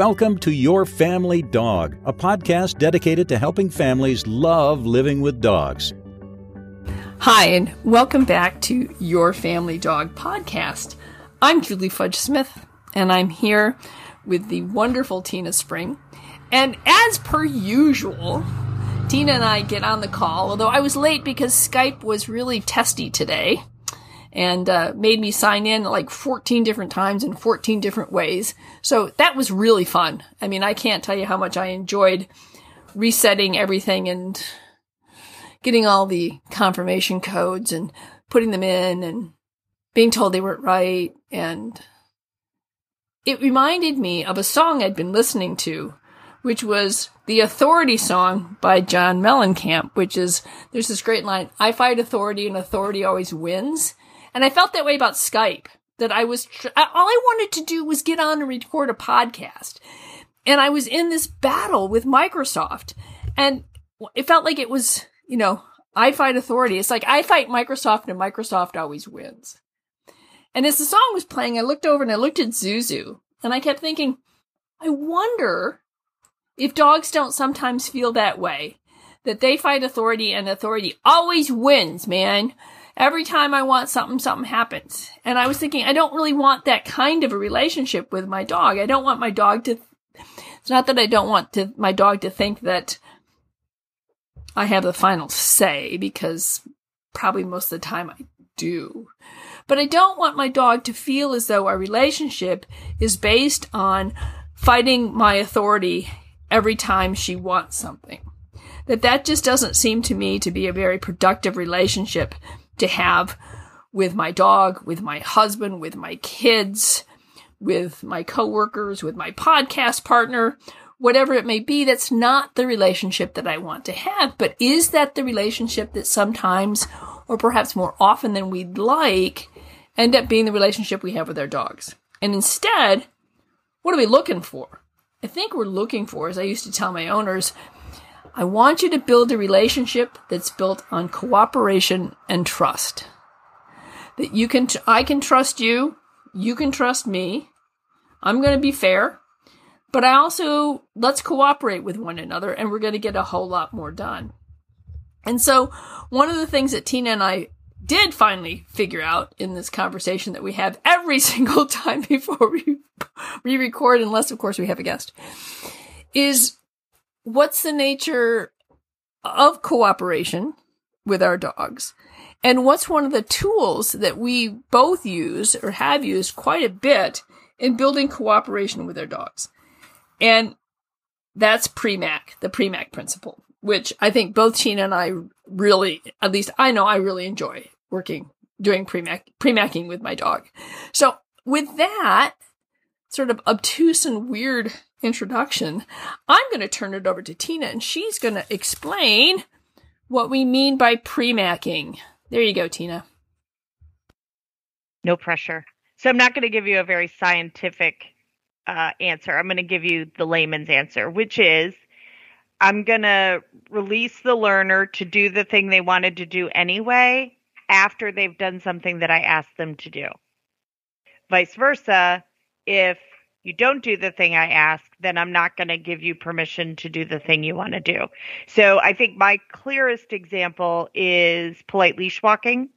welcome to Your Family Dog, a podcast dedicated to helping families love living with dogs. Hi, and welcome back to Your Family Dog podcast. I'm Julie Fudge Smith, and I'm here with the wonderful Tina Spring. And as per usual, Tina and I get on the call, although I was late because Skype was really testy today and uh, made me sign in like 14 different times in 14 different ways. So that was really fun. I mean, I can't tell you how much I enjoyed resetting everything and getting all the confirmation codes and putting them in and being told they weren't right. And it reminded me of a song I'd been listening to, which was the Authority song by John Mellencamp, which is, there's this great line, I fight authority and authority always wins. And I felt that way about Skype, that I was, all I wanted to do was get on and record a podcast. And I was in this battle with Microsoft. And it felt like it was, you know, I fight authority. It's like I fight Microsoft and Microsoft always wins. And as the song was playing, I looked over and I looked at Zuzu and I kept thinking, I wonder if dogs don't sometimes feel that way, that they fight authority and authority always wins, man every time I want something, something happens. And I was thinking, I don't really want that kind of a relationship with my dog. I don't want my dog to, it's not that I don't want to, my dog to think that I have the final say because probably most of the time I do. But I don't want my dog to feel as though our relationship is based on fighting my authority every time she wants something. That that just doesn't seem to me to be a very productive relationship to have with my dog, with my husband, with my kids, with my coworkers, with my podcast partner, whatever it may be, that's not the relationship that I want to have. But is that the relationship that sometimes, or perhaps more often than we'd like, end up being the relationship we have with our dogs? And instead, what are we looking for? I think we're looking for, as I used to tell my owners, I want you to build a relationship that's built on cooperation and trust. That you can, I can trust you, you can trust me. I'm going to be fair, but I also, let's cooperate with one another and we're going to get a whole lot more done. And so one of the things that Tina and I did finally figure out in this conversation that we have every single time before we, we record, unless of course we have a guest, is what's the nature of cooperation with our dogs? And what's one of the tools that we both use or have used quite a bit in building cooperation with our dogs? And that's PREMACK, the PREMACK principle, which I think both Tina and I really, at least I know I really enjoy working, doing PREMACK, PREMACKing with my dog. So with that sort of obtuse and weird introduction, I'm going to turn it over to Tina and she's going to explain what we mean by pre-macking. There you go, Tina. No pressure. So I'm not going to give you a very scientific uh, answer. I'm going to give you the layman's answer, which is I'm going to release the learner to do the thing they wanted to do anyway after they've done something that I asked them to do. Vice versa, if you don't do the thing I ask, then I'm not going to give you permission to do the thing you want to do. So I think my clearest example is polite leash walking.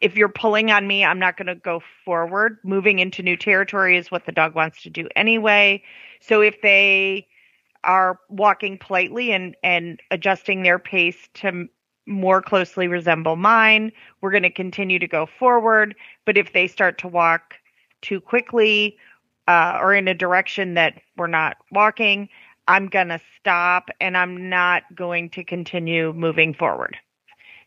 If you're pulling on me, I'm not going to go forward. Moving into new territory is what the dog wants to do anyway. So if they are walking politely and, and adjusting their pace to more closely resemble mine, we're going to continue to go forward. But if they start to walk too quickly uh, or in a direction that we're not walking, I'm going to stop and I'm not going to continue moving forward.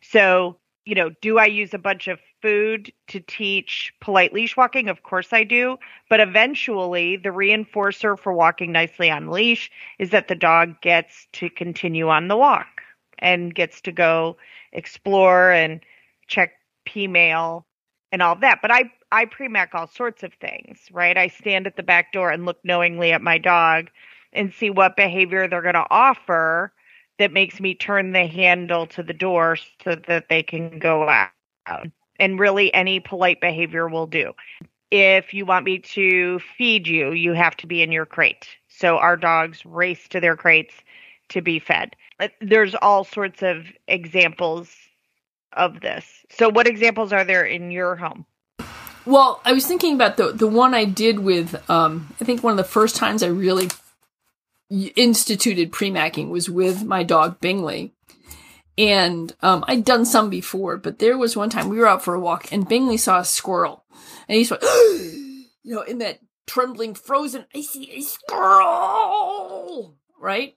So, you know, do I use a bunch of food to teach polite leash walking? Of course I do. But eventually, the reinforcer for walking nicely on leash is that the dog gets to continue on the walk and gets to go explore and check P mail and all that. But I I pre-mack all sorts of things, right? I stand at the back door and look knowingly at my dog and see what behavior they're going to offer that makes me turn the handle to the door so that they can go out. And really, any polite behavior will do. If you want me to feed you, you have to be in your crate. So our dogs race to their crates to be fed. Uh, There's all sorts of examples of this. So, what examples are there in your home? Well, I was thinking about the the one I did with. Um, I think one of the first times I really instituted pre-macking was with my dog Bingley, and um, I'd done some before, but there was one time we were out for a walk and Bingley saw a squirrel, and he went, you know, in that trembling, frozen, I see a squirrel, right?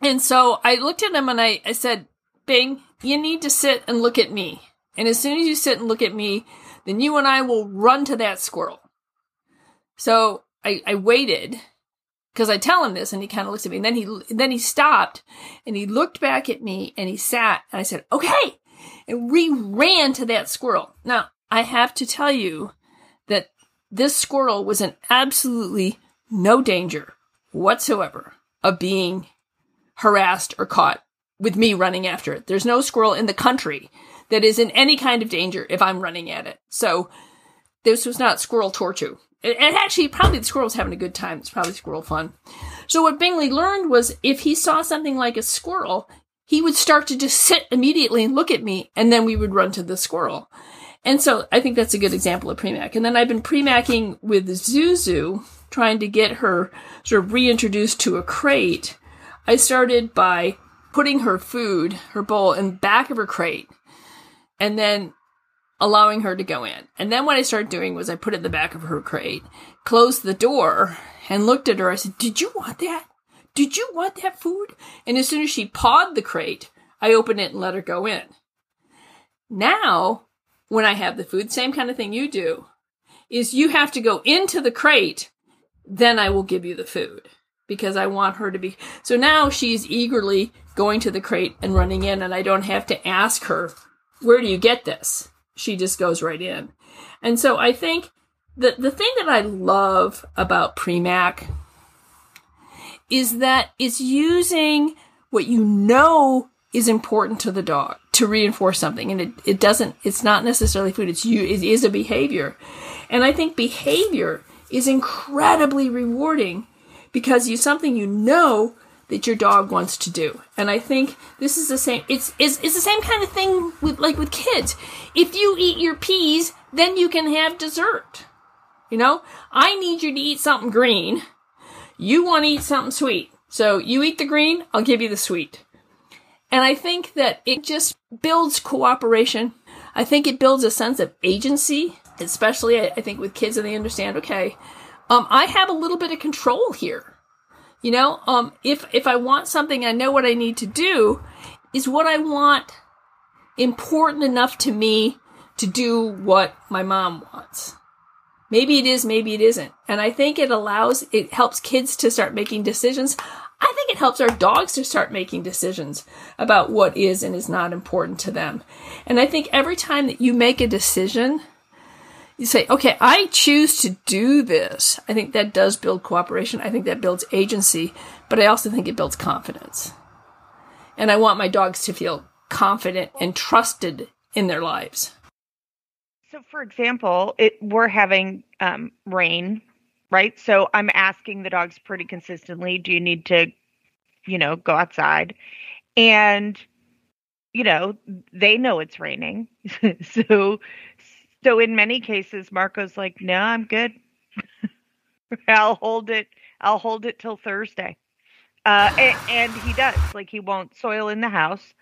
And so I looked at him and I, I said, Bing, you need to sit and look at me. And as soon as you sit and look at me, then you and I will run to that squirrel. So I, I waited because I tell him this and he kind of looks at me and then he, then he stopped and he looked back at me and he sat and I said, okay. And we ran to that squirrel. Now I have to tell you that this squirrel was in absolutely no danger whatsoever of being harassed or caught with me running after it. There's no squirrel in the country that is in any kind of danger if I'm running at it. So this was not squirrel torture. And actually, probably the squirrel was having a good time. It's probably squirrel fun. So what Bingley learned was if he saw something like a squirrel, he would start to just sit immediately and look at me, and then we would run to the squirrel. And so I think that's a good example of pre-mack. And then I've been pre-macking with Zuzu, trying to get her sort of reintroduced to a crate. I started by putting her food, her bowl, in back of her crate, and then allowing her to go in. And then what I started doing was I put it in the back of her crate, closed the door, and looked at her. I said, Did you want that? Did you want that food? And as soon as she pawed the crate, I opened it and let her go in. Now, when I have the food, same kind of thing you do, is you have to go into the crate, then I will give you the food because I want her to be. So now she's eagerly going to the crate and running in, and I don't have to ask her, Where do you get this? She just goes right in. And so I think the, the thing that I love about Premack is that it's using what you know is important to the dog to reinforce something. And it, it doesn't, it's not necessarily food. It's you, it is a behavior. And I think behavior is incredibly rewarding because you something you know that your dog wants to do. And I think this is the same it's, it's it's the same kind of thing with like with kids. If you eat your peas, then you can have dessert. You know? I need you to eat something green. You want to eat something sweet. So you eat the green, I'll give you the sweet. And I think that it just builds cooperation. I think it builds a sense of agency, especially I I think with kids and they understand, okay, um, I have a little bit of control here. You know, um, if if I want something, I know what I need to do. Is what I want important enough to me to do what my mom wants? Maybe it is, maybe it isn't. And I think it allows, it helps kids to start making decisions. I think it helps our dogs to start making decisions about what is and is not important to them. And I think every time that you make a decision, you say, okay, I choose to do this. I think that does build cooperation. I think that builds agency, but I also think it builds confidence. And I want my dogs to feel confident and trusted in their lives. So, for example, it, we're having um, rain, right? So I'm asking the dogs pretty consistently, do you need to, you know, go outside? And, you know, they know it's raining. so, so in many cases, Marco's like, no, I'm good. I'll hold it. I'll hold it till Thursday. Uh, and, and he does. Like he won't soil in the house.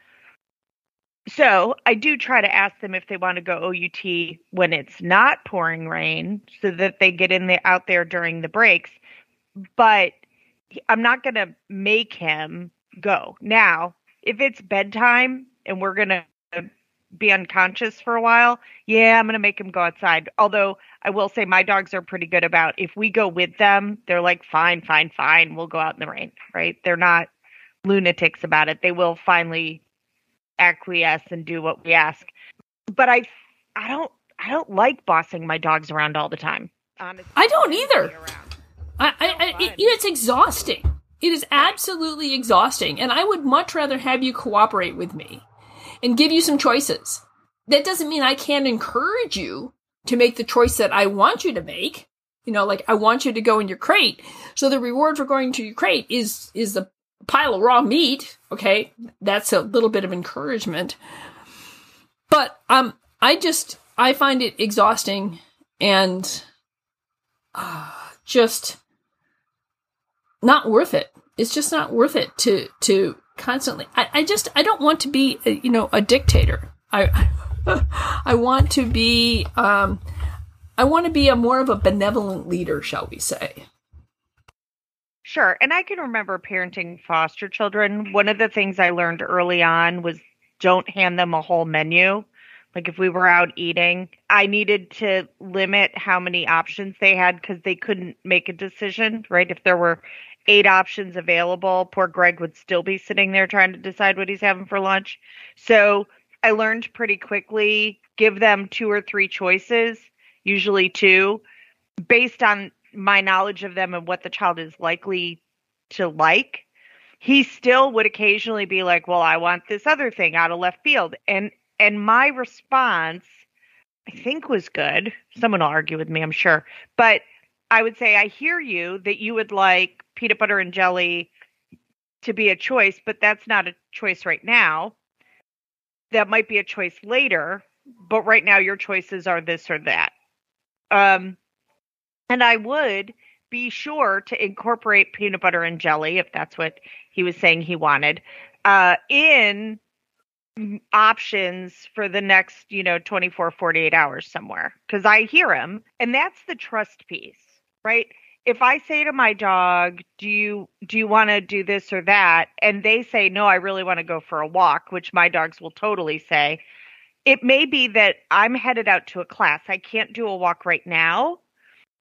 So I do try to ask them if they want to go OUT when it's not pouring rain, so that they get in the out there during the breaks. But I'm not going to make him go. Now, if it's bedtime and we're going to be unconscious for a while, yeah, I'm going to make him go outside. Although I will say my dogs are pretty good about if we go with them, they're like, fine, fine, fine, we'll go out in the rain, right? They're not lunatics about it. They will finally acquiesce and do what we ask. But I, I don't, I don't like bossing my dogs around all the time. Honestly, I don't either. I, I, I it, it's exhausting. It is absolutely exhausting. And I would much rather have you cooperate with me and give you some choices. That doesn't mean I can't encourage you to make the choice that I want you to make. You know, like I want you to go in your crate. So the reward for going to your crate is is the pile of raw meat. Okay, that's a little bit of encouragement. But um, I just I find it exhausting and uh, just not worth it. It's just not worth it to to constantly. I, I just I don't want to be you know a dictator. I I want to be um I want to be a more of a benevolent leader, shall we say? Sure. And I can remember parenting foster children. One of the things I learned early on was don't hand them a whole menu. Like if we were out eating, I needed to limit how many options they had because they couldn't make a decision, right? If there were eight options available, poor Greg would still be sitting there trying to decide what he's having for lunch. So I learned pretty quickly give them two or three choices, usually two, based on my knowledge of them and what the child is likely to like. He still would occasionally be like, "Well, I want this other thing out of left field." And and my response I think was good. Someone will argue with me, I'm sure. But I would say I hear you that you would like peanut butter and jelly to be a choice, but that's not a choice right now. That might be a choice later, but right now your choices are this or that. Um, and I would be sure to incorporate peanut butter and jelly if that's what he was saying he wanted uh, in options for the next you know 24 48 hours somewhere because i hear him and that's the trust piece right if I say to my dog, "Do you do you want to do this or that?" and they say, "No, I really want to go for a walk," which my dogs will totally say, it may be that I'm headed out to a class. I can't do a walk right now,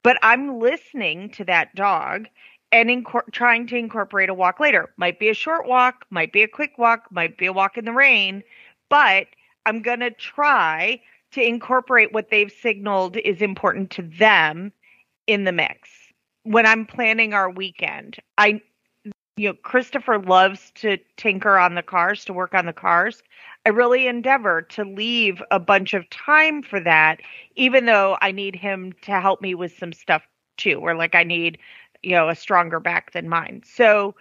but I'm listening to that dog and trying to incorporate a walk later. Might be a short walk, might be a quick walk, might be a walk in the rain, but I'm going to try to incorporate what they've signaled is important to them in the mix when I'm planning our weekend, I you know, Christopher loves to tinker on the cars, to work on the cars. I really endeavor to leave a bunch of time for that, even though I need him to help me with some stuff too, or like I need, you know, a stronger back than mine. So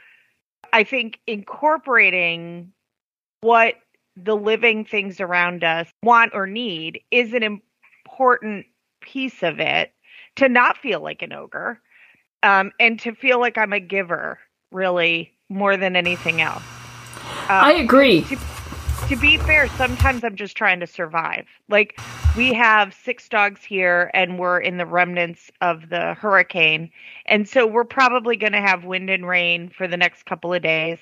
I think incorporating what the living things around us want or need is an important piece of it to not feel like an ogre um, and to feel like I'm a giver, really, more than anything else. Um, I agree. To, to be fair, sometimes I'm just trying to survive. Like, we have six dogs here, and we're in the remnants of the hurricane. And so we're probably going to have wind and rain for the next couple of days.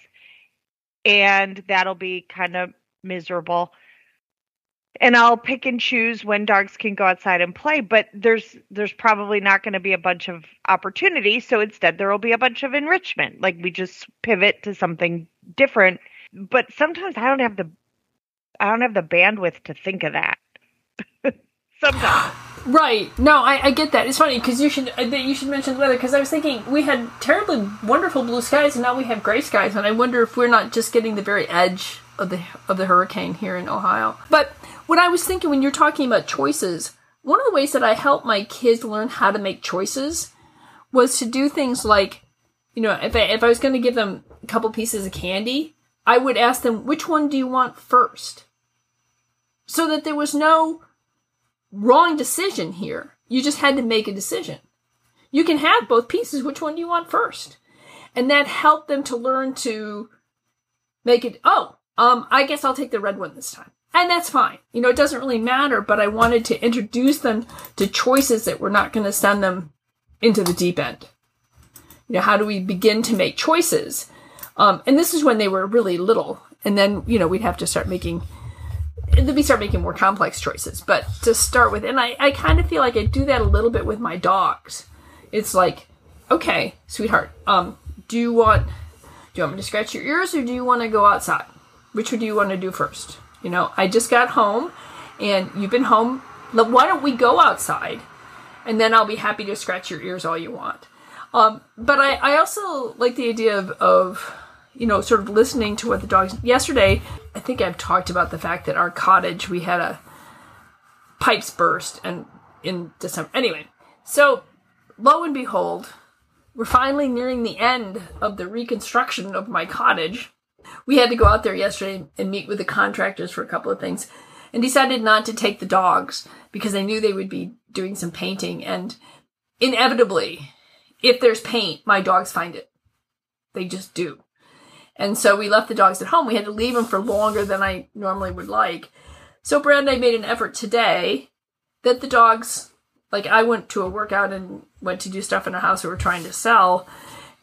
And that'll be kind of miserable and I'll pick and choose when dogs can go outside and play, but there's there's probably not going to be a bunch of opportunity, so instead there will be a bunch of enrichment. Like we just pivot to something different. But sometimes I don't have the I don't have the bandwidth to think of that. sometimes. Right. No, I, I get that. It's funny because you should uh, you should mention the weather because I was thinking we had terribly wonderful blue skies and now we have gray skies and I wonder if we're not just getting the very edge of the of the hurricane here in Ohio. But what I was thinking when you're talking about choices, one of the ways that I help my kids learn how to make choices was to do things like, you know, if I, if I was going to give them a couple pieces of candy, I would ask them, which one do you want first? So that there was no wrong decision here. You just had to make a decision. You can have both pieces. Which one do you want first? And that helped them to learn to make it, oh, um, I guess I'll take the red one this time. And that's fine. You know, it doesn't really matter, but I wanted to introduce them to choices that were not going to send them into the deep end. You know, how do we begin to make choices? Um, and this is when they were really little. And then, you know, we'd have to start making, then we start making more complex choices. But to start with, and I, I kind of feel like I do that a little bit with my dogs. It's like, okay, sweetheart, um, do you want, do you want me to scratch your ears or do you want to go outside? Which do you want to do first? You know, I just got home and you've been home. Why don't we go outside? And then I'll be happy to scratch your ears all you want. Um, but I, I also like the idea of, of, you know, sort of listening to what the dogs. Yesterday, I think I've talked about the fact that our cottage, we had a pipes burst and in December. Anyway, so lo and behold, we're finally nearing the end of the reconstruction of my cottage. We had to go out there yesterday and meet with the contractors for a couple of things and decided not to take the dogs because I knew they would be doing some painting. And inevitably, if there's paint, my dogs find it. They just do. And so we left the dogs at home. We had to leave them for longer than I normally would like. So Brad and I made an effort today that the dogs, like I went to a workout and went to do stuff in a house we were trying to sell,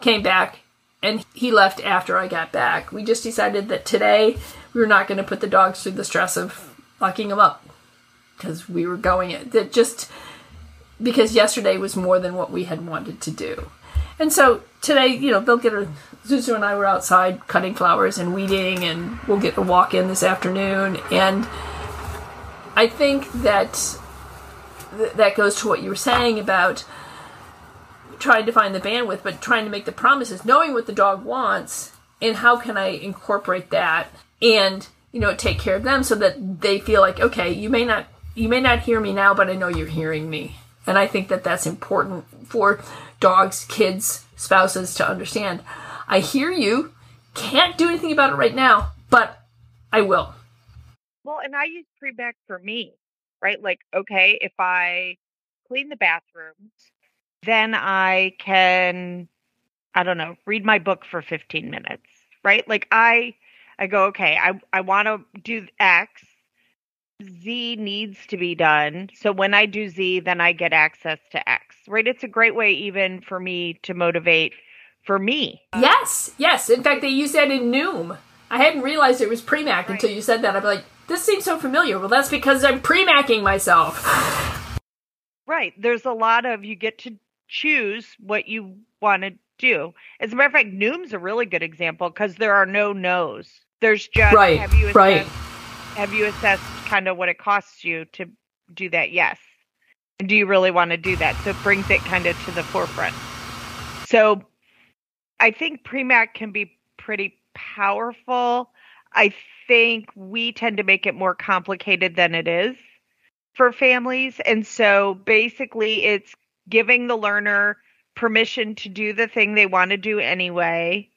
came back, and he left after I got back. We just decided that today we were not going to put the dogs through the stress of locking them up because we were going it that just because yesterday was more than what we had wanted to do. And so today, you know, they'll get a Zuzu and I were outside cutting flowers and weeding and we'll get a walk in this afternoon and I think that th- that goes to what you were saying about trying to find the bandwidth but trying to make the promises knowing what the dog wants and how can I incorporate that and you know take care of them so that they feel like okay you may not you may not hear me now but i know you're hearing me. And i think that that's important for dogs kids spouses to understand. I hear you can't do anything about it right now but i will. Well and i use Premack for me right? Like okay if i clean the bathrooms then i can i don't know read my book for 15 minutes right like i I go, okay, I, I want to do X. Z needs to be done. So when I do Z, then I get access to X, right? It's a great way, even for me, to motivate for me. Yes, yes. In fact, they use that in Noom. I hadn't realized it was Premack right. until you said that. I'm like, this seems so familiar. Well, that's because I'm Premacking myself. right. There's a lot of, you get to choose what you want to do. As a matter of fact, Noom's a really good example because there are no no's. There's just right, have you assessed, right. have you assessed kind of what it costs you to do that? Yes. And do you really want to do that? So it brings it kind of to the forefront. So I think Premack can be pretty powerful. I think we tend to make it more complicated than it is for families. And so basically it's giving the learner permission to do the thing they want to do anyway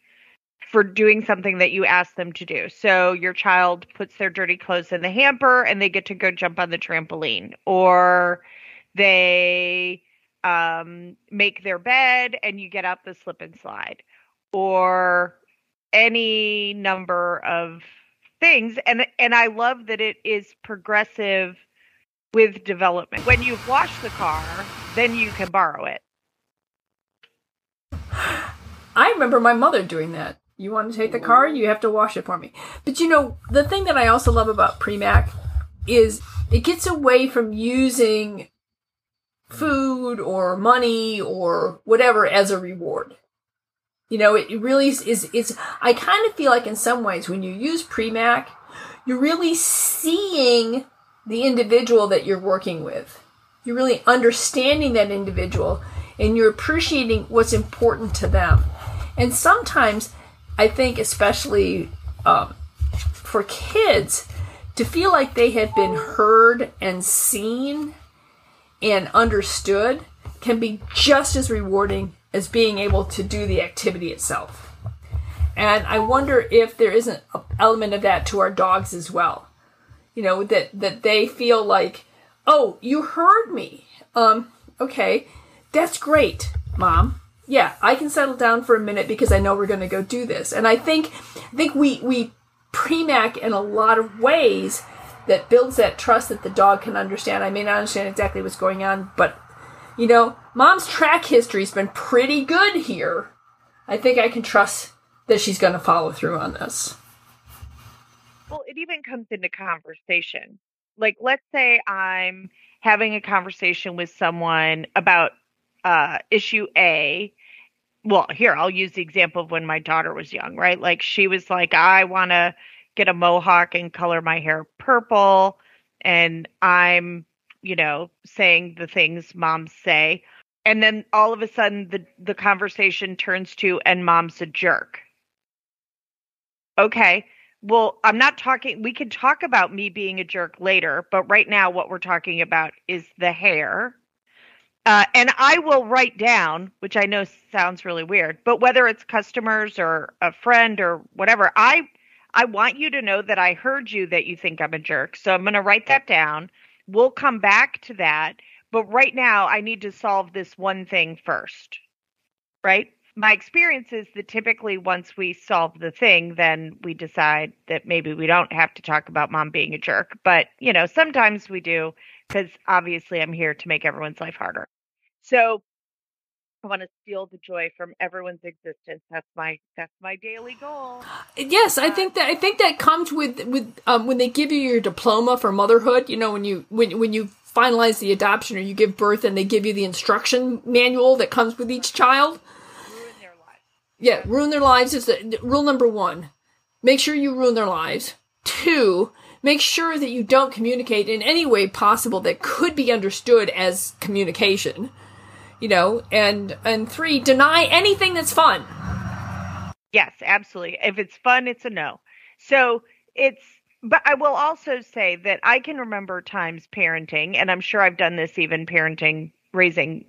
for doing something that you ask them to do. So your child puts their dirty clothes in the hamper and they get to go jump on the trampoline, or they um, make their bed and you get out the slip and slide, or any number of things. And and I love that it is progressive with development. When you've washed the car, then you can borrow it. I remember my mother doing that. You want to take the car? You have to wash it for me. But you know, the thing that I also love about Premack is it gets away from using food or money or whatever as a reward. You know, it really is, it's, I kind of feel like in some ways when you use Premack, you're really seeing the individual that you're working with. You're really understanding that individual and you're appreciating what's important to them. And sometimes I think, especially um, for kids, to feel like they have been heard and seen and understood can be just as rewarding as being able to do the activity itself. And I wonder if there isn't an element of that to our dogs as well. You know, that, that they feel like, oh, you heard me. Um, okay, that's great, mom yeah, I can settle down for a minute because I know we're going to go do this. And I think, I think we, we Premack in a lot of ways that builds that trust that the dog can understand. I may not understand exactly what's going on, but you know, mom's track history's been pretty good here. I think I can trust that she's going to follow through on this. Well, it even comes into conversation. Like, let's say I'm having a conversation with someone about uh, issue A, well, here, I'll use the example of when my daughter was young, right? Like she was like, I want to get a mohawk and color my hair purple. And I'm, you know, saying the things moms say. And then all of a sudden the, the conversation turns to, and mom's a jerk. Okay. Well, I'm not talking, we can talk about me being a jerk later, but right now what we're talking about is the hair Uh, and I will write down, which I know sounds really weird, but whether it's customers or a friend or whatever, I I want you to know that I heard you that you think I'm a jerk. So I'm going to write that down. We'll come back to that, but right now I need to solve this one thing first. Right? My experience is that typically once we solve the thing, then we decide that maybe we don't have to talk about mom being a jerk. But, you know, sometimes we do because obviously I'm here to make everyone's life harder. So I want to steal the joy from everyone's existence. That's my that's my daily goal. Yes, I think that I think that comes with with um, when they give you your diploma for motherhood. You know, when you when when you finalize the adoption or you give birth, and they give you the instruction manual that comes with each child. Yeah, ruin their lives is the, rule number one. Make sure you ruin their lives. Two, make sure that you don't communicate in any way possible that could be understood as communication you know, and and three, deny anything that's fun. Yes, absolutely. If it's fun, it's a no. So it's but I will also say that I can remember times parenting, and I'm sure I've done this even parenting, raising,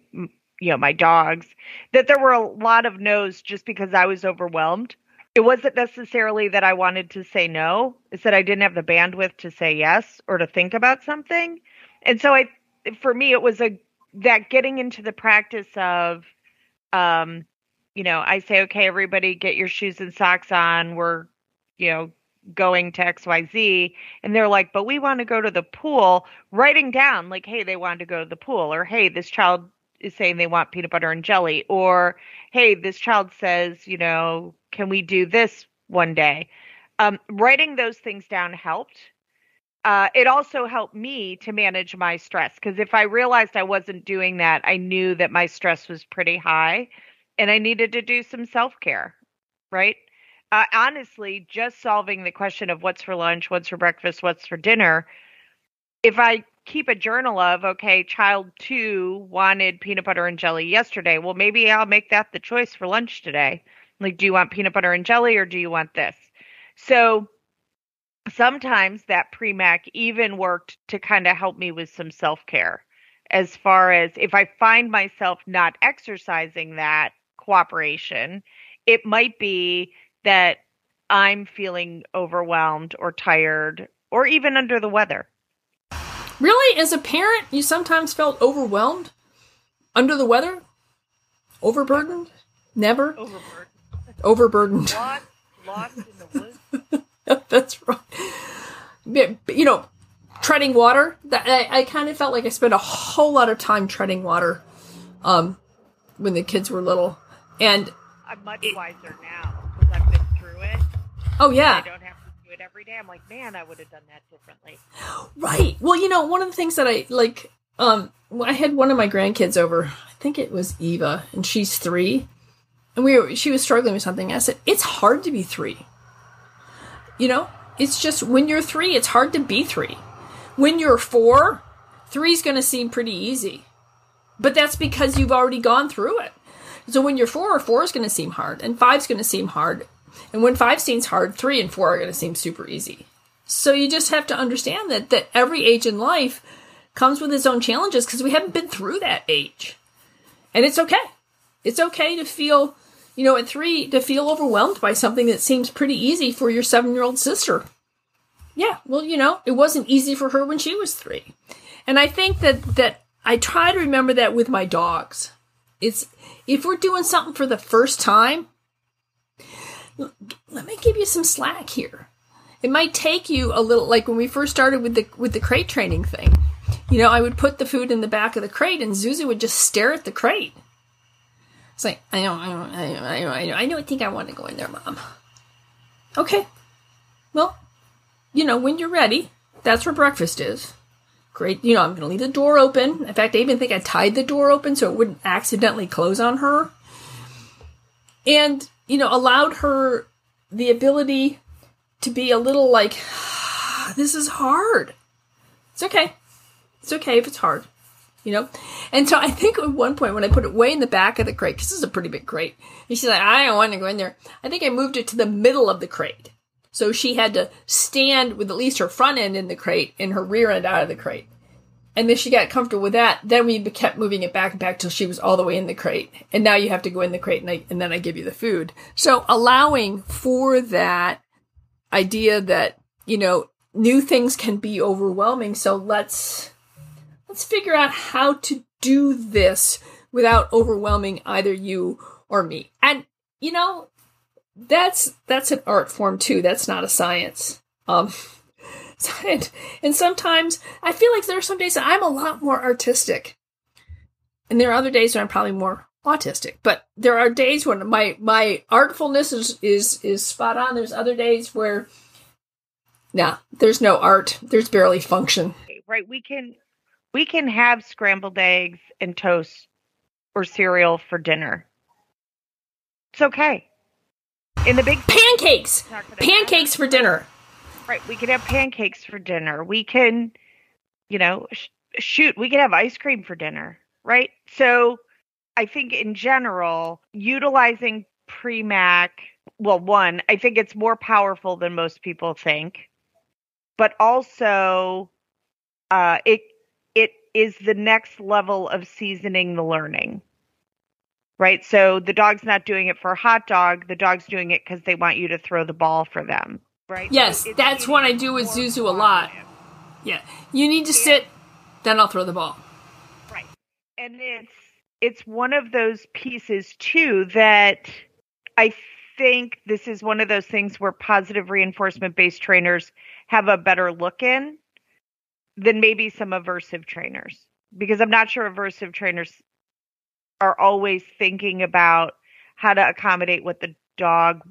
you know, my dogs, that there were a lot of no's just because I was overwhelmed. It wasn't necessarily that I wanted to say no, it's that I didn't have the bandwidth to say yes or to think about something. And so I, for me, it was a that getting into the practice of um you know i say okay everybody get your shoes and socks on we're you know going to xyz and they're like but we want to go to the pool writing down like hey they want to go to the pool or hey this child is saying they want peanut butter and jelly or hey this child says you know can we do this one day um, writing those things down helped uh, it also helped me to manage my stress because if I realized I wasn't doing that, I knew that my stress was pretty high and I needed to do some self care, right? Uh, honestly, just solving the question of what's for lunch, what's for breakfast, what's for dinner, if I keep a journal of, okay, child two wanted peanut butter and jelly yesterday, well, maybe I'll make that the choice for lunch today. Like, do you want peanut butter and jelly or do you want this? So, sometimes that pre-mack even worked to kind of help me with some self-care as far as if i find myself not exercising that cooperation it might be that i'm feeling overwhelmed or tired or even under the weather really as a parent you sometimes felt overwhelmed? Under the weather? Overburdened? Never? Overburdened. Overburdened. Lost, lost in the woods. That's right. You know, treading water. That I, I kind of felt like I spent a whole lot of time treading water, um, when the kids were little, and I'm much wiser now because I've been through it. Oh yeah, It every day. I'm like, man, I would have done that differently. Right. Well, you know, one of the things that I like, um, I had one of my grandkids over. I think it was Eva, and she's three, and we were, she was struggling with something. I said, it's hard to be three. You know, it's just when you're three, it's hard to be three. When you're four, three's going to seem pretty easy. But that's because you've already gone through it. So when you're four, four is going to seem hard, and five's going to seem hard. And when five seems hard, three and four are going to seem super easy. So you just have to understand that that every age in life comes with its own challenges because we haven't been through that age. And it's okay. It's okay to feel you know, at three, to feel overwhelmed by something that seems pretty easy for your seven year old sister. Yeah, well, you know, it wasn't easy for her when she was three. And I think that, that I try to remember that with my dogs. It's, if we're doing something for the first time, let me give you some slack here. It might take you a little, like when we first started with the, with the crate training thing. You know, I would put the food in the back of the crate and Zuzu would just stare at the crate it's like, I don't, I don't, I don't, I don't, I don't, I don't think I want to go in there, Mom. Okay. Well, you know, when you're ready, that's where breakfast is. Great. You know, I'm going to leave the door open. In fact, I even think I tied the door open so it wouldn't accidentally close on her. And, you know, allowed her the ability to be a little like, this is hard. It's okay. It's okay if it's hard you know? And so I think at one point when I put it way in the back of the crate, because this is a pretty big crate, and she's like, I don't want to go in there. I think I moved it to the middle of the crate. So she had to stand with at least her front end in the crate and her rear end out of the crate. And then she got comfortable with that. Then we kept moving it back and back till she was all the way in the crate. And now you have to go in the crate and, I, and then I give you the food. So allowing for that idea that, you know, new things can be overwhelming. So let's, let's figure out how to do this without overwhelming either you or me. And, you know, that's, that's an art form too. That's not a science. Um, and, and sometimes I feel like there are some days that I'm a lot more artistic. And there are other days when I'm probably more autistic. But there are days when my my artfulness is is is spot on. There's other days where nah, there's no art. There's barely function. Right. We can we can have scrambled eggs and toast or cereal for dinner. It's okay. In the big pancakes. Pancakes for dinner. Right. We can have pancakes for dinner. We can, you know, sh- shoot, we can have ice cream for dinner. Right. So I think in general, utilizing Premack, well, one, I think it's more powerful than most people think, but also uh, it it is the next level of seasoning the learning. Right. So the dog's not doing it for a hot dog. The dog's doing it because they want you to throw the ball for them right? Yes, so that's what I do with Zuzu a lot. Yeah, you need to sit, then I'll throw the ball. Right, and it's it's one of those pieces too that I think this is one of those things where positive reinforcement based trainers have a better look in than maybe some aversive trainers because I'm not sure aversive trainers are always thinking about how to accommodate what the dog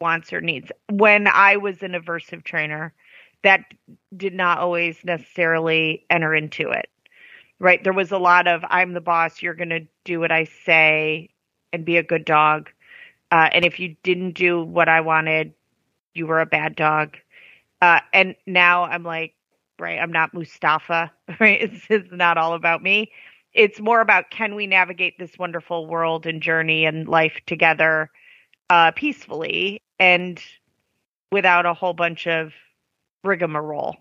wants or needs. When I was an aversive trainer, that did not always necessarily enter into it. Right? There was a lot of I'm the boss, you're going to do what I say and be a good dog. Uh, and if you didn't do what I wanted, you were a bad dog. Uh, and now I'm like, right, I'm not Mustafa, right? It's, it's not all about me. It's more about can we navigate this wonderful world and journey and life together uh, peacefully and without a whole bunch of rigmarole.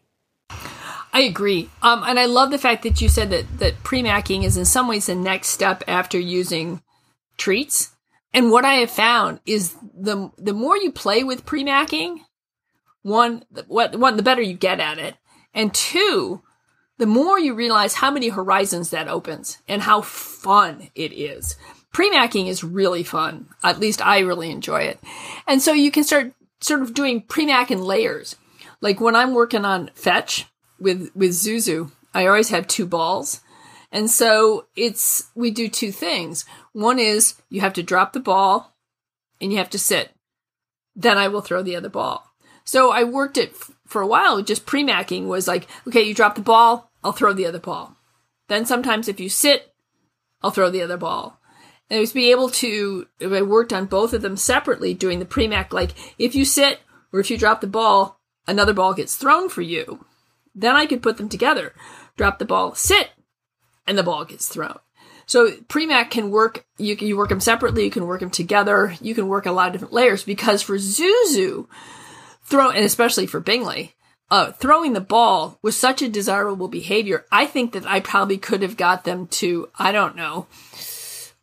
I agree. Um, and I love the fact that you said that, that pre-macking is in some ways the next step after using treats. And what I have found is the, the more you play with pre-macking, one, what, one, the better you get at it. And two, the more you realize how many horizons that opens and how fun it is. Pre-macking is really fun. At least I really enjoy it. And so you can start sort of doing pre-mack in layers. Like when I'm working on fetch with, with Zuzu, I always have two balls. And so it's, we do two things. One is you have to drop the ball and you have to sit. Then I will throw the other ball. So I worked it f- for a while. Just pre-macking was like, okay, you drop the ball, I'll throw the other ball. Then sometimes if you sit, I'll throw the other ball. And it was be able to, I worked on both of them separately doing the pre-mack, like if you sit or if you drop the ball, another ball gets thrown for you. Then I could put them together. Drop the ball, sit, and the ball gets thrown. So pre-mack can work, you can you work them separately, you can work them together, you can work a lot of different layers because for Zuzu, throw, and especially for Bingley, uh, throwing the ball was such a desirable behavior. I think that I probably could have got them to, I don't know,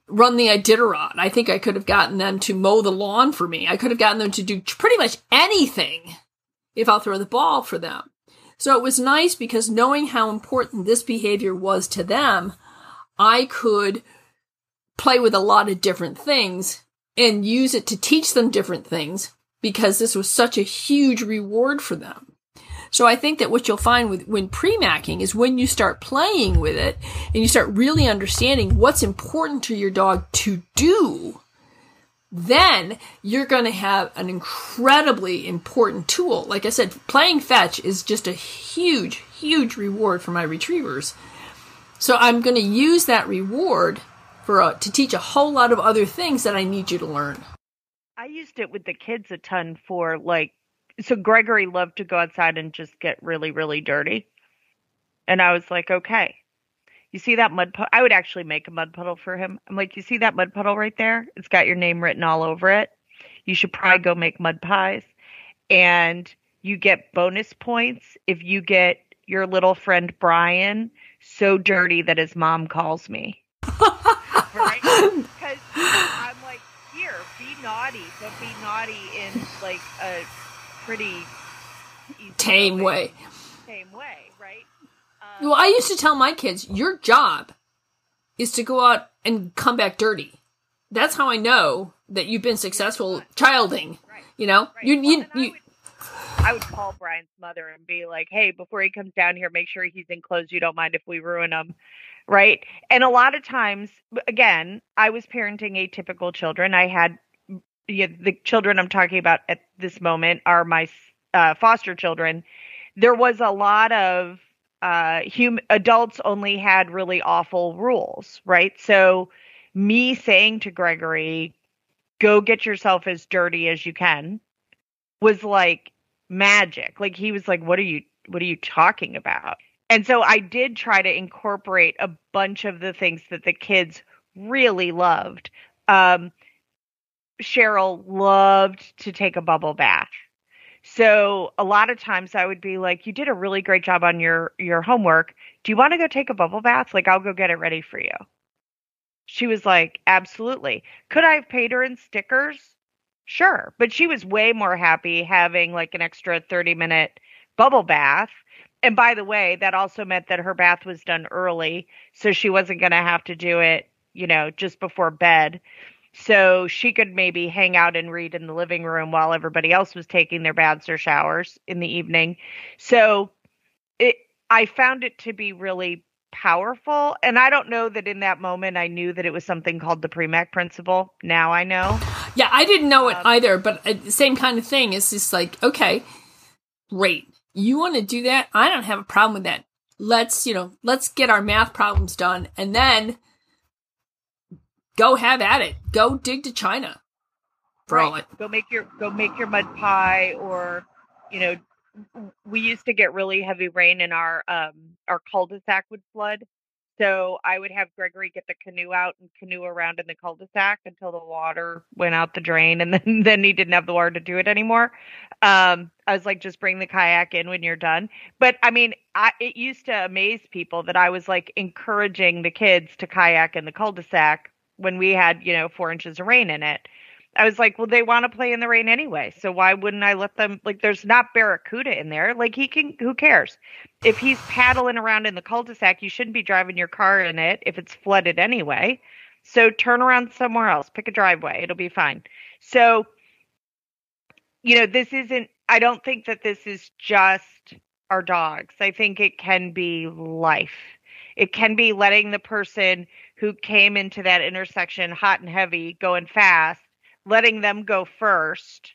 run the Iditarod. I think I could have gotten them to mow the lawn for me. I could have gotten them to do pretty much anything if I'll throw the ball for them. So it was nice because knowing how important this behavior was to them, I could play with a lot of different things and use it to teach them different things because this was such a huge reward for them. So I think that what you'll find with when pre-macking is when you start playing with it and you start really understanding what's important to your dog to do, then you're going to have an incredibly important tool. Like I said, playing fetch is just a huge, huge reward for my retrievers. So I'm going to use that reward for a, to teach a whole lot of other things that I need you to learn. I used it with the kids a ton for like so Gregory loved to go outside and just get really, really dirty. And I was like, okay. You see that mud puddle? I would actually make a mud puddle for him. I'm like, you see that mud puddle right there? It's got your name written all over it. You should probably go make mud pies. And you get bonus points if you get your little friend Brian so dirty that his mom calls me. right? Because I'm like, here, be naughty, but be naughty in like a pretty tame way. Tame way, right? Um, well, I used to tell my kids, your job is to go out and come back dirty. That's how I know that you've been successful childing. Right. You know, right. you, Well, you, and I you, would- I would call Brian's mother and be like, "Hey, before he comes down here, make sure he's in clothes you don't mind if we ruin them." Right? And a lot of times, again, I was parenting atypical children. I had yeah, the children I'm talking about at this moment are my uh, foster children. There was a lot of uh, hum- adults only had really awful rules, right? So, me saying to Gregory, "Go get yourself as dirty as you can," was like magic. Like he was like, "What are you? What are you talking about?" And so I did try to incorporate a bunch of the things that the kids really loved. Um, Cheryl loved to take a bubble bath. So a lot of times I would be like, "You did a really great job on your your homework. Do you want to go take a bubble bath? Like I'll go get it ready for you." She was like, "Absolutely." Could I have paid her in stickers? Sure, but she was way more happy having like an extra 30 minute bubble bath. And by the way, that also meant that her bath was done early, so she wasn't going to have to do it, you know, just before bed. So she could maybe hang out and read in the living room while everybody else was taking their baths or showers in the evening. So it I found it to be really powerful and I don't know that in that moment I knew that it was something called the Premack principle. Now I know. yeah, I didn't know it Um, either, but uh, the same kind of thing. It's just like, okay, great. You want to do that? I don't have a problem with that. Let's, you know, let's get our math problems done and then go have at it. Go dig to China. For right. it. Go make your go make your mud pie or you know we used to get really heavy rain and our um our cul-de-sac would flood. So I would have Gregory get the canoe out and canoe around in the cul-de-sac until the water went out the drain and then then he didn't have the water to do it anymore. Um I was like just bring the kayak in when you're done. But I mean, I it used to amaze people that I was like encouraging the kids to kayak in the cul-de-sac when we had, you know, 4 inches of rain in it. I was like, well, they want to play in the rain anyway. So why wouldn't I let them? Like, there's not Barracuda in there. Like, he can, who cares? If he's paddling around in the cul de sac, you shouldn't be driving your car in it if it's flooded anyway. So turn around somewhere else, pick a driveway. It'll be fine. So, you know, this isn't, I don't think that this is just our dogs. I think it can be life. It can be letting the person who came into that intersection hot and heavy, going fast, letting them go first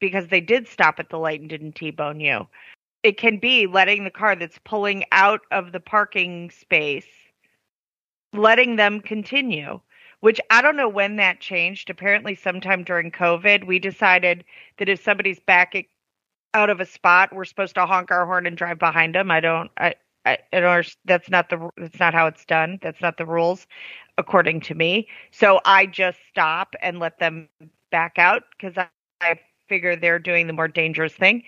because they did stop at the light and didn't T-bone you. It can be letting the car that's pulling out of the parking space, letting them continue, which I don't know when that changed. Apparently, sometime during COVID, we decided that if somebody's backing out of a spot, we're supposed to honk our horn and drive behind them. I don't, I, I, that's not the, that's not how it's done. That's not the rules, according to me. So I just stop and let them back out because I, I figure they're doing the more dangerous thing.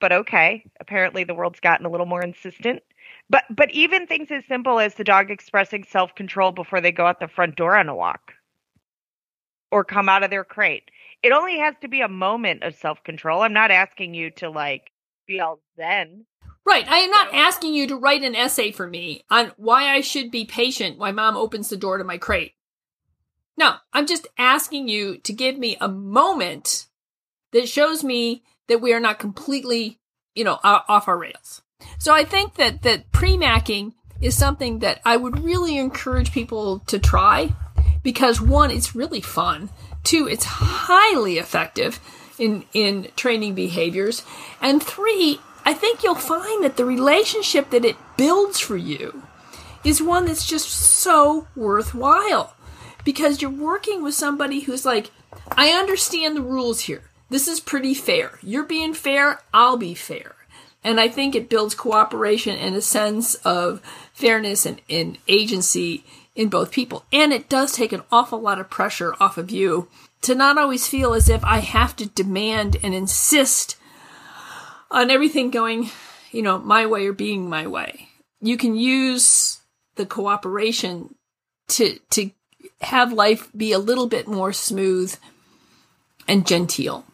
But okay, apparently the world's gotten a little more insistent. But but even things as simple as the dog expressing self control before they go out the front door on a walk or come out of their crate. It only has to be a moment of self control. I'm not asking you to like be all zen. Right. I am not asking you to write an essay for me on why I should be patient while mom opens the door to my crate. No, I'm just asking you to give me a moment that shows me that we are not completely, you know, off our rails. So I think that, that pre-macking is something that I would really encourage people to try because one, it's really fun. Two, it's highly effective in, in training behaviors. And three, I think you'll find that the relationship that it builds for you is one that's just so worthwhile because you're working with somebody who's like, I understand the rules here. This is pretty fair. You're being fair, I'll be fair. And I think it builds cooperation and a sense of fairness and, and agency in both people. And it does take an awful lot of pressure off of you to not always feel as if I have to demand and insist on everything going, you know, my way or being my way. You can use the cooperation to to have life be a little bit more smooth and genteel.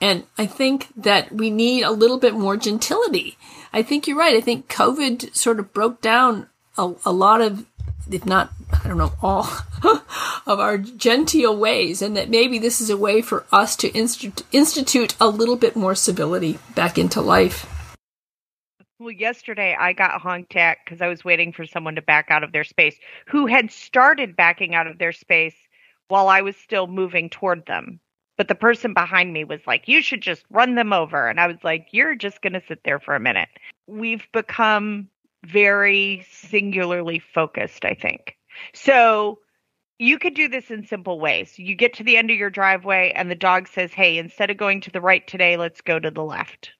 And I think that we need a little bit more gentility. I think you're right. I think COVID sort of broke down a, a lot of, if not, I don't know, all of our genteel ways. And that maybe this is a way for us to institute, a little bit more civility back into life. Well, yesterday I got honked at because I was waiting for someone to back out of their space who had started backing out of their space while I was still moving toward them. But the person behind me was like, You should just run them over. And I was like, You're just going to sit there for a minute. We've become very singularly focused, I think. So you could do this in simple ways. You get to the end of your driveway and the dog says, Hey, instead of going to the right today, let's go to the left.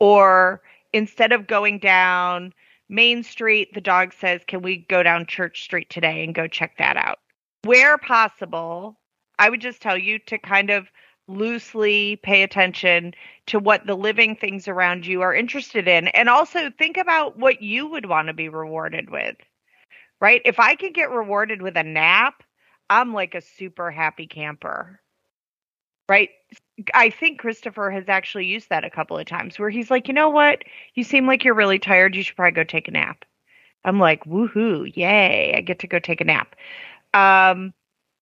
Or instead of going down Main Street, the dog says, Can we go down Church Street today and go check that out? Where possible, I would just tell you to kind of loosely pay attention to what the living things around you are interested in. And also think about what you would want to be rewarded with, right? If I could get rewarded with a nap, I'm like a super happy camper, right? I think Christopher has actually used that a couple of times where he's like, you know what? You seem like you're really tired. You should probably go take a nap. I'm like, woohoo, yay, I get to go take a nap. Um,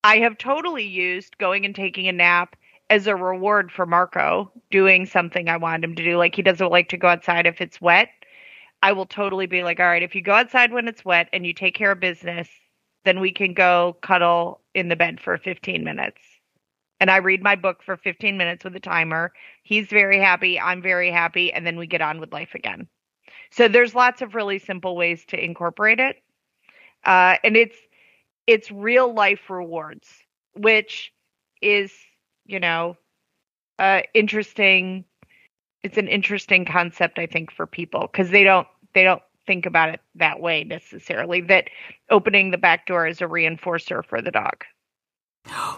I have totally used going and taking a nap as a reward for Marco doing something I want him to do. Like he doesn't like to go outside if it's wet. I will totally be like, all right, if you go outside when it's wet and you take care of business, then we can go cuddle in the bed for 15 minutes and I read my book for 15 minutes with a timer. He's very happy. I'm very happy. And then we get on with life again. So there's lots of really simple ways to incorporate it. Uh, and it's, it's real life rewards, which is, you know, uh, interesting. It's an interesting concept, I think, for people because they don't, they don't think about it that way necessarily that opening the back door is a reinforcer for the dog.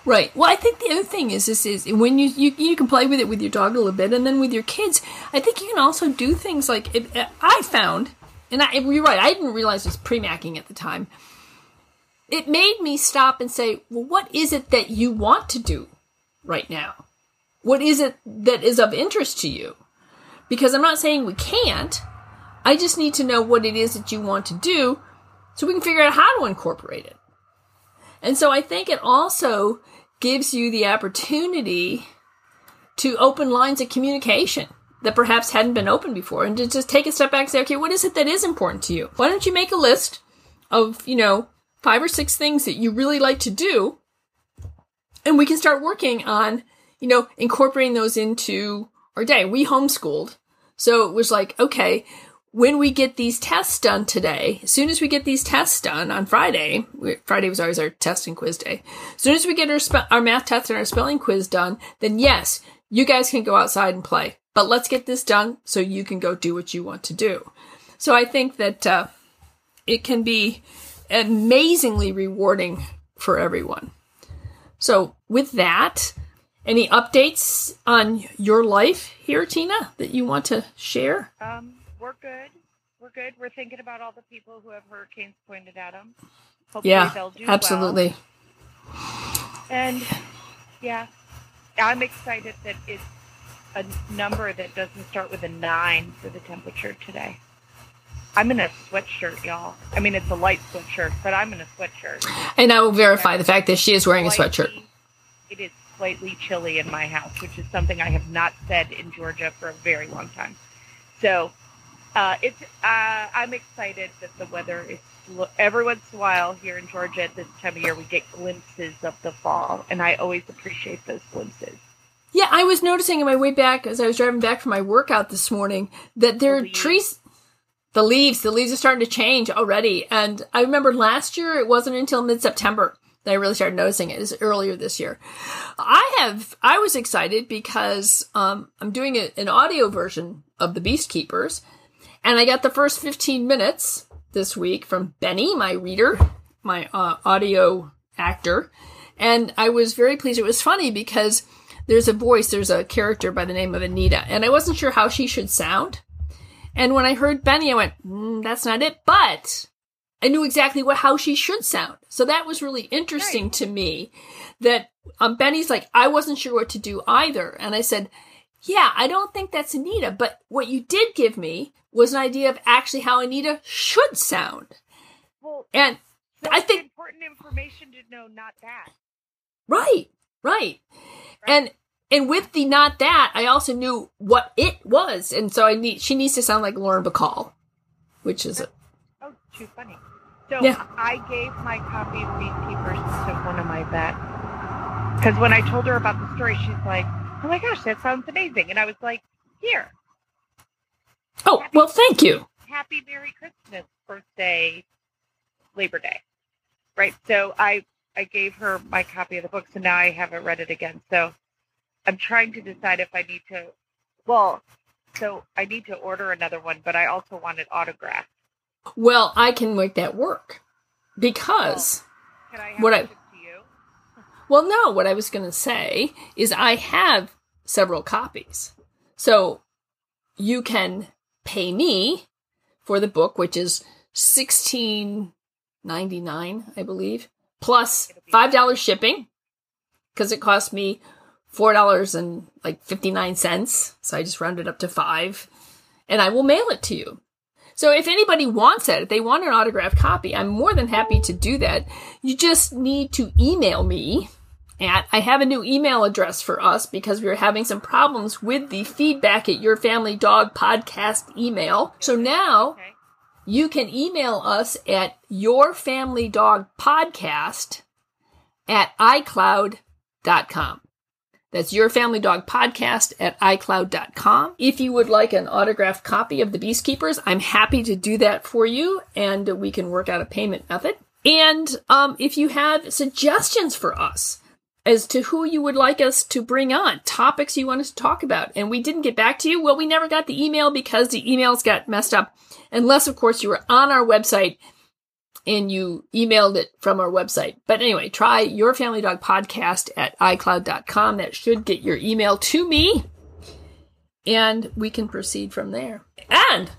Right. Well, I think the other thing is this is when you, you you can play with it with your dog a little bit, and then with your kids, I think you can also do things like it, I found, and I, you're right. I didn't realize it was pre-macking at the time. It made me stop and say, well, what is it that you want to do right now? What is it that is of interest to you? Because I'm not saying we can't. I just need to know what it is that you want to do so we can figure out how to incorporate it. And so I think it also gives you the opportunity to open lines of communication that perhaps hadn't been open before and to just take a step back and say, okay, what is it that is important to you? Why don't you make a list of, you know, five or six things that you really like to do? And we can start working on, you know, incorporating those into our day. We homeschooled. So it was like, okay, when we get these tests done today, as soon as we get these tests done on Friday, Friday was always our test and quiz day. As soon as we get our, spe- our math test and our spelling quiz done, then yes, you guys can go outside and play. But let's get this done so you can go do what you want to do. So I think that uh, it can be amazingly rewarding for everyone. So with that, any updates on your life here, Tina, that you want to share? Um we're good. We're good. We're thinking about all the people who have hurricanes pointed at them. Hopefully yeah, absolutely. Well. And yeah, I'm excited that it's a number that doesn't start with a nine for the temperature today. I'm in a sweatshirt, y'all. I mean, it's a light sweatshirt, but I'm in a sweatshirt. And I will verify the fact that she is wearing a sweatshirt. It is slightly chilly in my house, which is something I have not said in Georgia for a very long time. So uh, it's uh, I'm excited that the weather is every once in a while here in Georgia at this time of year we get glimpses of the fall, and I always appreciate those glimpses. Yeah, I was noticing on my way back as I was driving back from my workout this morning that there are trees. The leaves, the leaves are starting to change already. And I remember last year it wasn't until mid September that I really started noticing it. Is earlier this year. I have I was excited because um, I'm doing a, an audio version of the Beast Keepers and I got the first 15 minutes this week from Benny, my reader, my uh, audio actor. And I was very pleased. It was funny because there's a voice, there's a character by the name of Anita, and I wasn't sure how she should sound. And when I heard Benny, I went, mm, that's not it. But I knew exactly what how she should sound. So that was really interesting Right. to me. That um, Benny's like, I wasn't sure what to do either, and I said, Yeah, I don't think that's Anita, but what you did give me was an idea of actually how Anita should sound, Well, and I think- important information to know, not that. right, right, and and with the not that, I also knew what it was, and so I need she needs to sound like Lauren Bacall, which is a, Oh, too funny. So Yeah. I gave my copy of Beast Keepers to one of my vets because when I told her about the story, she's like, "Oh my gosh, that sounds amazing!" And I was like, "Here, oh well, thank you. Happy Merry Christmas, birthday, Labor Day." Right. So I I gave her my copy of the book, so now I haven't read it again. So I'm trying to decide if I need to. Well, so I need to order another one, but I also want it autographed. Well, I can make that work because. Oh, can I What I- shipped to you? Well, no, what I was going to say is I have several copies. So you can pay me for the book, which is sixteen ninety nine, I believe, plus five dollars shipping because it cost me four dollars and like fifty nine cents. So I just rounded up to five, and I will mail it to you. So if anybody wants it, if they want an autographed copy, I'm more than happy to do that. You just need to email me at I have a new email address for us because we were having some problems with the feedback at your family dog podcast email. So now Okay. you can email us at your family dog podcast at iCloud.com. That's your family dog podcast at iCloud.com. If you would like an autographed copy of the Beast Keepers, I'm happy to do that for you and we can work out a payment method. And um, if you have suggestions for us as to who you would like us to bring on, topics you want us to talk about, and we didn't get back to you, well, we never got the email because the emails got messed up. Unless, of course, you were on our website and you emailed it from our website. But anyway, try your family dog podcast at iCloud.com. That should get your email to me and we can proceed from there. And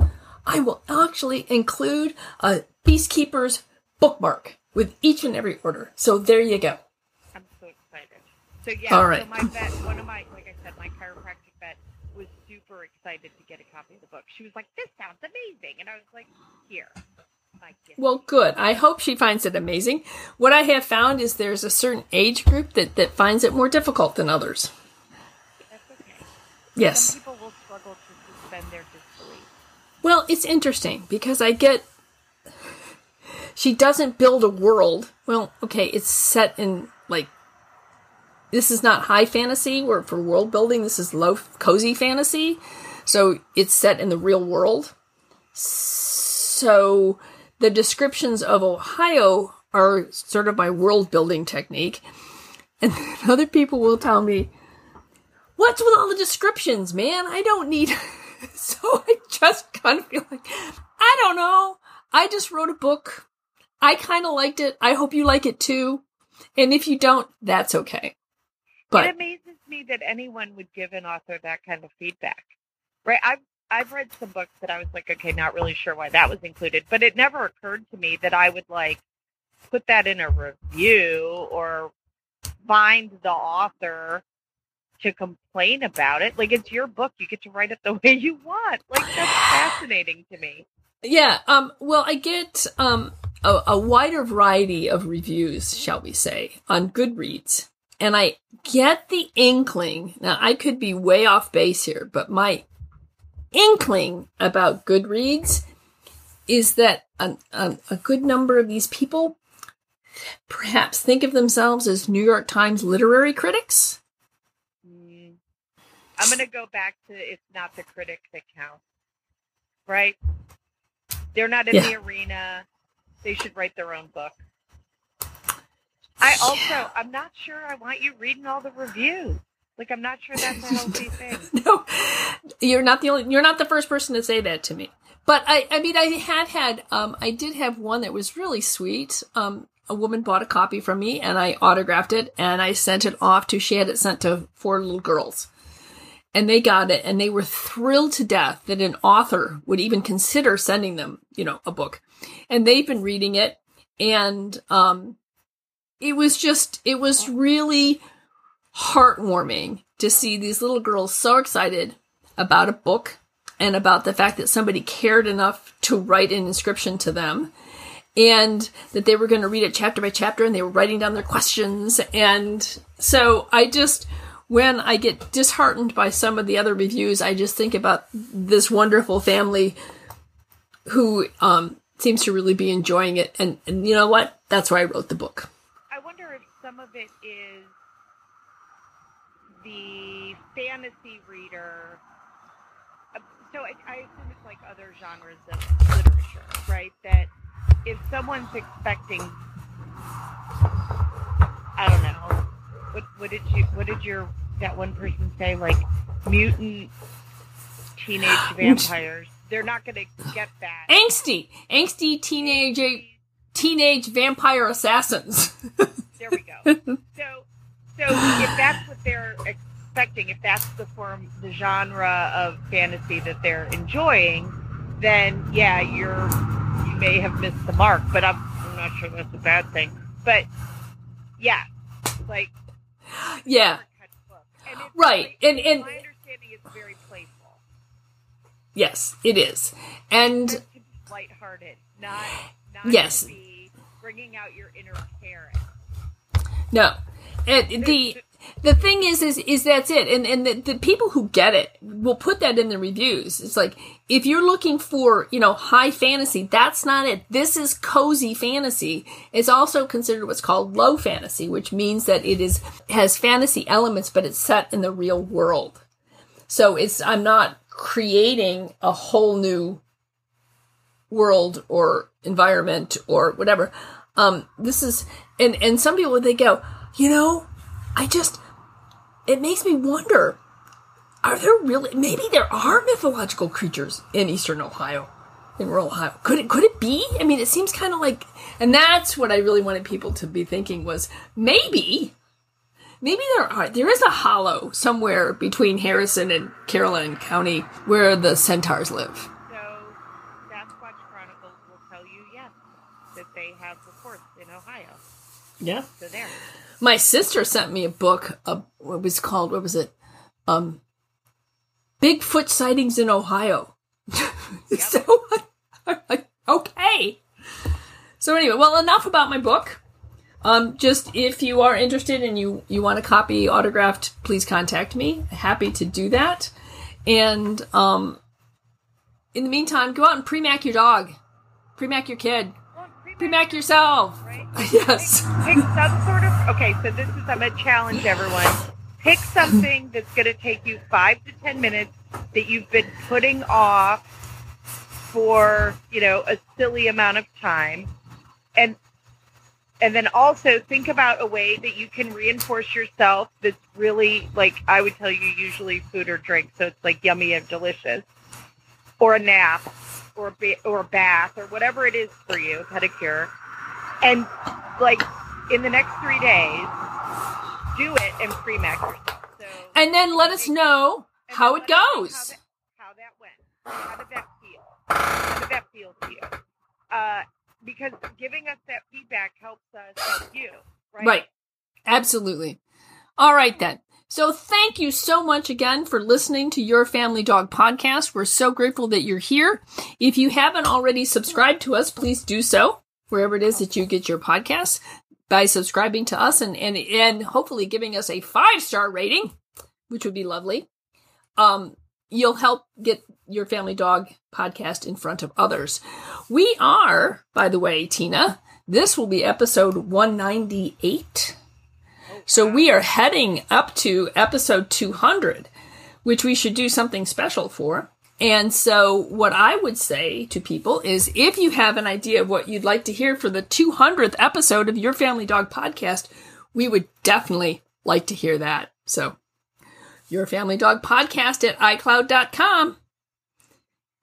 I will actually include a Beast Keepers bookmark with each and every order. So there you go. I'm so excited. So yeah, All right. so my vet, one of my, like I said, my chiropractic vet was super excited to get a copy of the book. She was like, "This sounds amazing," and I was like, "Here, my gift." Well, good. I hope she finds it amazing. What I have found is there's a certain age group that, that finds it more difficult than others. Okay. Yes. Some people will struggle to suspend their disbelief. Well, it's interesting because I get she doesn't build a world. Well, okay, it's set in like this is not high fantasy or for world building. This is low cozy fantasy. So it's set in the real world. So the descriptions of Ohio are sort of my world building technique. And other people will tell me, What's with all the descriptions, man? I don't need. so I just kind of feel like, I don't know. I just wrote a book. I kind of liked it. I hope you like it too. And if you don't, that's okay. But it amazes me that anyone would give an author that kind of feedback. Right? I've I've read some books that I was like, okay, not really sure why that was included, but it never occurred to me that I would like put that in a review or find the author to complain about it. Like it's your book, you get to write it the way you want. Like that's fascinating to me. yeah, um, well, I get um a, a wider variety of reviews, shall we say, on Goodreads. And I get the inkling. Now, I could be way off base here, but my inkling about Goodreads is that a, a, a good number of these people perhaps think of themselves as New York Times literary critics. Mm. I'm going to go back to it's not the critic that counts, right? They're not in Yeah. the arena. They should write their own book. I also, I'm not sure I want you reading all the reviews. Like, I'm not sure that's a healthy thing. no, you're not the only. You're not the first person to say that to me. But I, I mean, I had had. Um, I did have one that was really sweet. Um, a woman bought a copy from me, and I autographed it, and I sent it off to. She had it sent to four little girls, and they got it, and they were thrilled to death that an author would even consider sending them, you know, a book. and they've been reading it, and um, it was just it was really heartwarming to see these little girls so excited about a book and about the fact that somebody cared enough to write an inscription to them and that they were going to read it chapter by chapter and they were writing down their questions. And so I just, when I get disheartened by some of the other reviews, I just think about this wonderful family who um, seems to really be enjoying it. And, and you know what? That's why I wrote the book. I wonder if some of it is the fantasy reader. Uh, so I, I assume it's like other genres of literature, right? That if someone's expecting, I don't know, what what did you what did your that one person say like mutant teenage vampires? They're not going to get that angsty, angsty teenage teenage vampire assassins. there we go. So so if that's what they're expecting, if that's the form, the genre of fantasy that they're enjoying, then yeah, you're you may have missed the mark. But I'm, I'm not sure that's a bad thing. But yeah, like yeah, and right, and and my understanding is very playful. Yes, it is, and lighthearted, not not yes, bringing out your inner parent. No, and the the thing is, is, is that's it. And, and the, the people who get it will put that in the reviews. It's like, if you're looking for, you know, high fantasy, that's not it. This is cozy fantasy. It's also considered what's called low fantasy, which means that it is, has fantasy elements, but it's set in the real world. So it's, I'm not creating a whole new world or environment or whatever. Um, this is, and, and some people, they go, you know, I just, it makes me wonder are there really, maybe there are mythological creatures in eastern Ohio, in rural Ohio. Could it, could it be? I mean, it seems kind of like, and that's what I really wanted people to be thinking was maybe, maybe there are, there is a hollow somewhere between Harrison and Caroline County where the centaurs live. So, Sasquatch Chronicles will tell you, yes, that they have reports in Ohio. Yeah. So there my sister sent me a book. Uh, what was called? What was it? Um, Bigfoot sightings in Ohio. Yep. so, okay. So anyway, well, enough about my book. Um, just if you are interested and you you want a copy autographed, please contact me. Happy to do that. And um, in the meantime, go out and pre-mack your dog, pre-mack your kid, pre-mack yourself. Right? yes. Pick, pick some sort of. Okay, so this is I'm gonna challenge everyone. Pick something that's gonna take you five to ten minutes that you've been putting off for you know a silly amount of time, and and then also think about a way that you can reinforce yourself that's really like I would tell you usually food or drink, so it's like yummy and delicious, or a nap or a, or bath or whatever it is for you, pedicure, and like in the next three days, do it and pre-mack yourself. So, and then let us know how it goes. How that, how that, went. How did that feel? How did that feel to you? Uh, because giving us that feedback helps us help you, right? Right. Absolutely. All right then. So thank you so much again for listening to Your Family Dog podcast. We're so grateful that you're here. If you haven't already subscribed to us, please do so wherever it is that you get your podcasts by subscribing to us and, and, and hopefully giving us a five star rating, which would be lovely. Um, you'll help get your family dog podcast in front of others. We are, by the way, Tina, this will be episode 198 so we are heading up to episode 200, which we should do something special for. And so what I would say to people is if you have an idea of what you'd like to hear for the 200th episode of Your Family Dog podcast, we would definitely like to hear that. So Your Family Dog podcast at iCloud.com.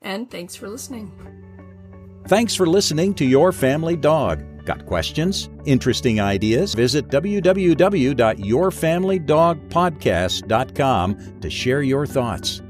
And thanks for listening. Thanks for listening to Your Family Dog. Got questions? Interesting ideas? Visit www.yourfamilydogpodcast.com to share your thoughts.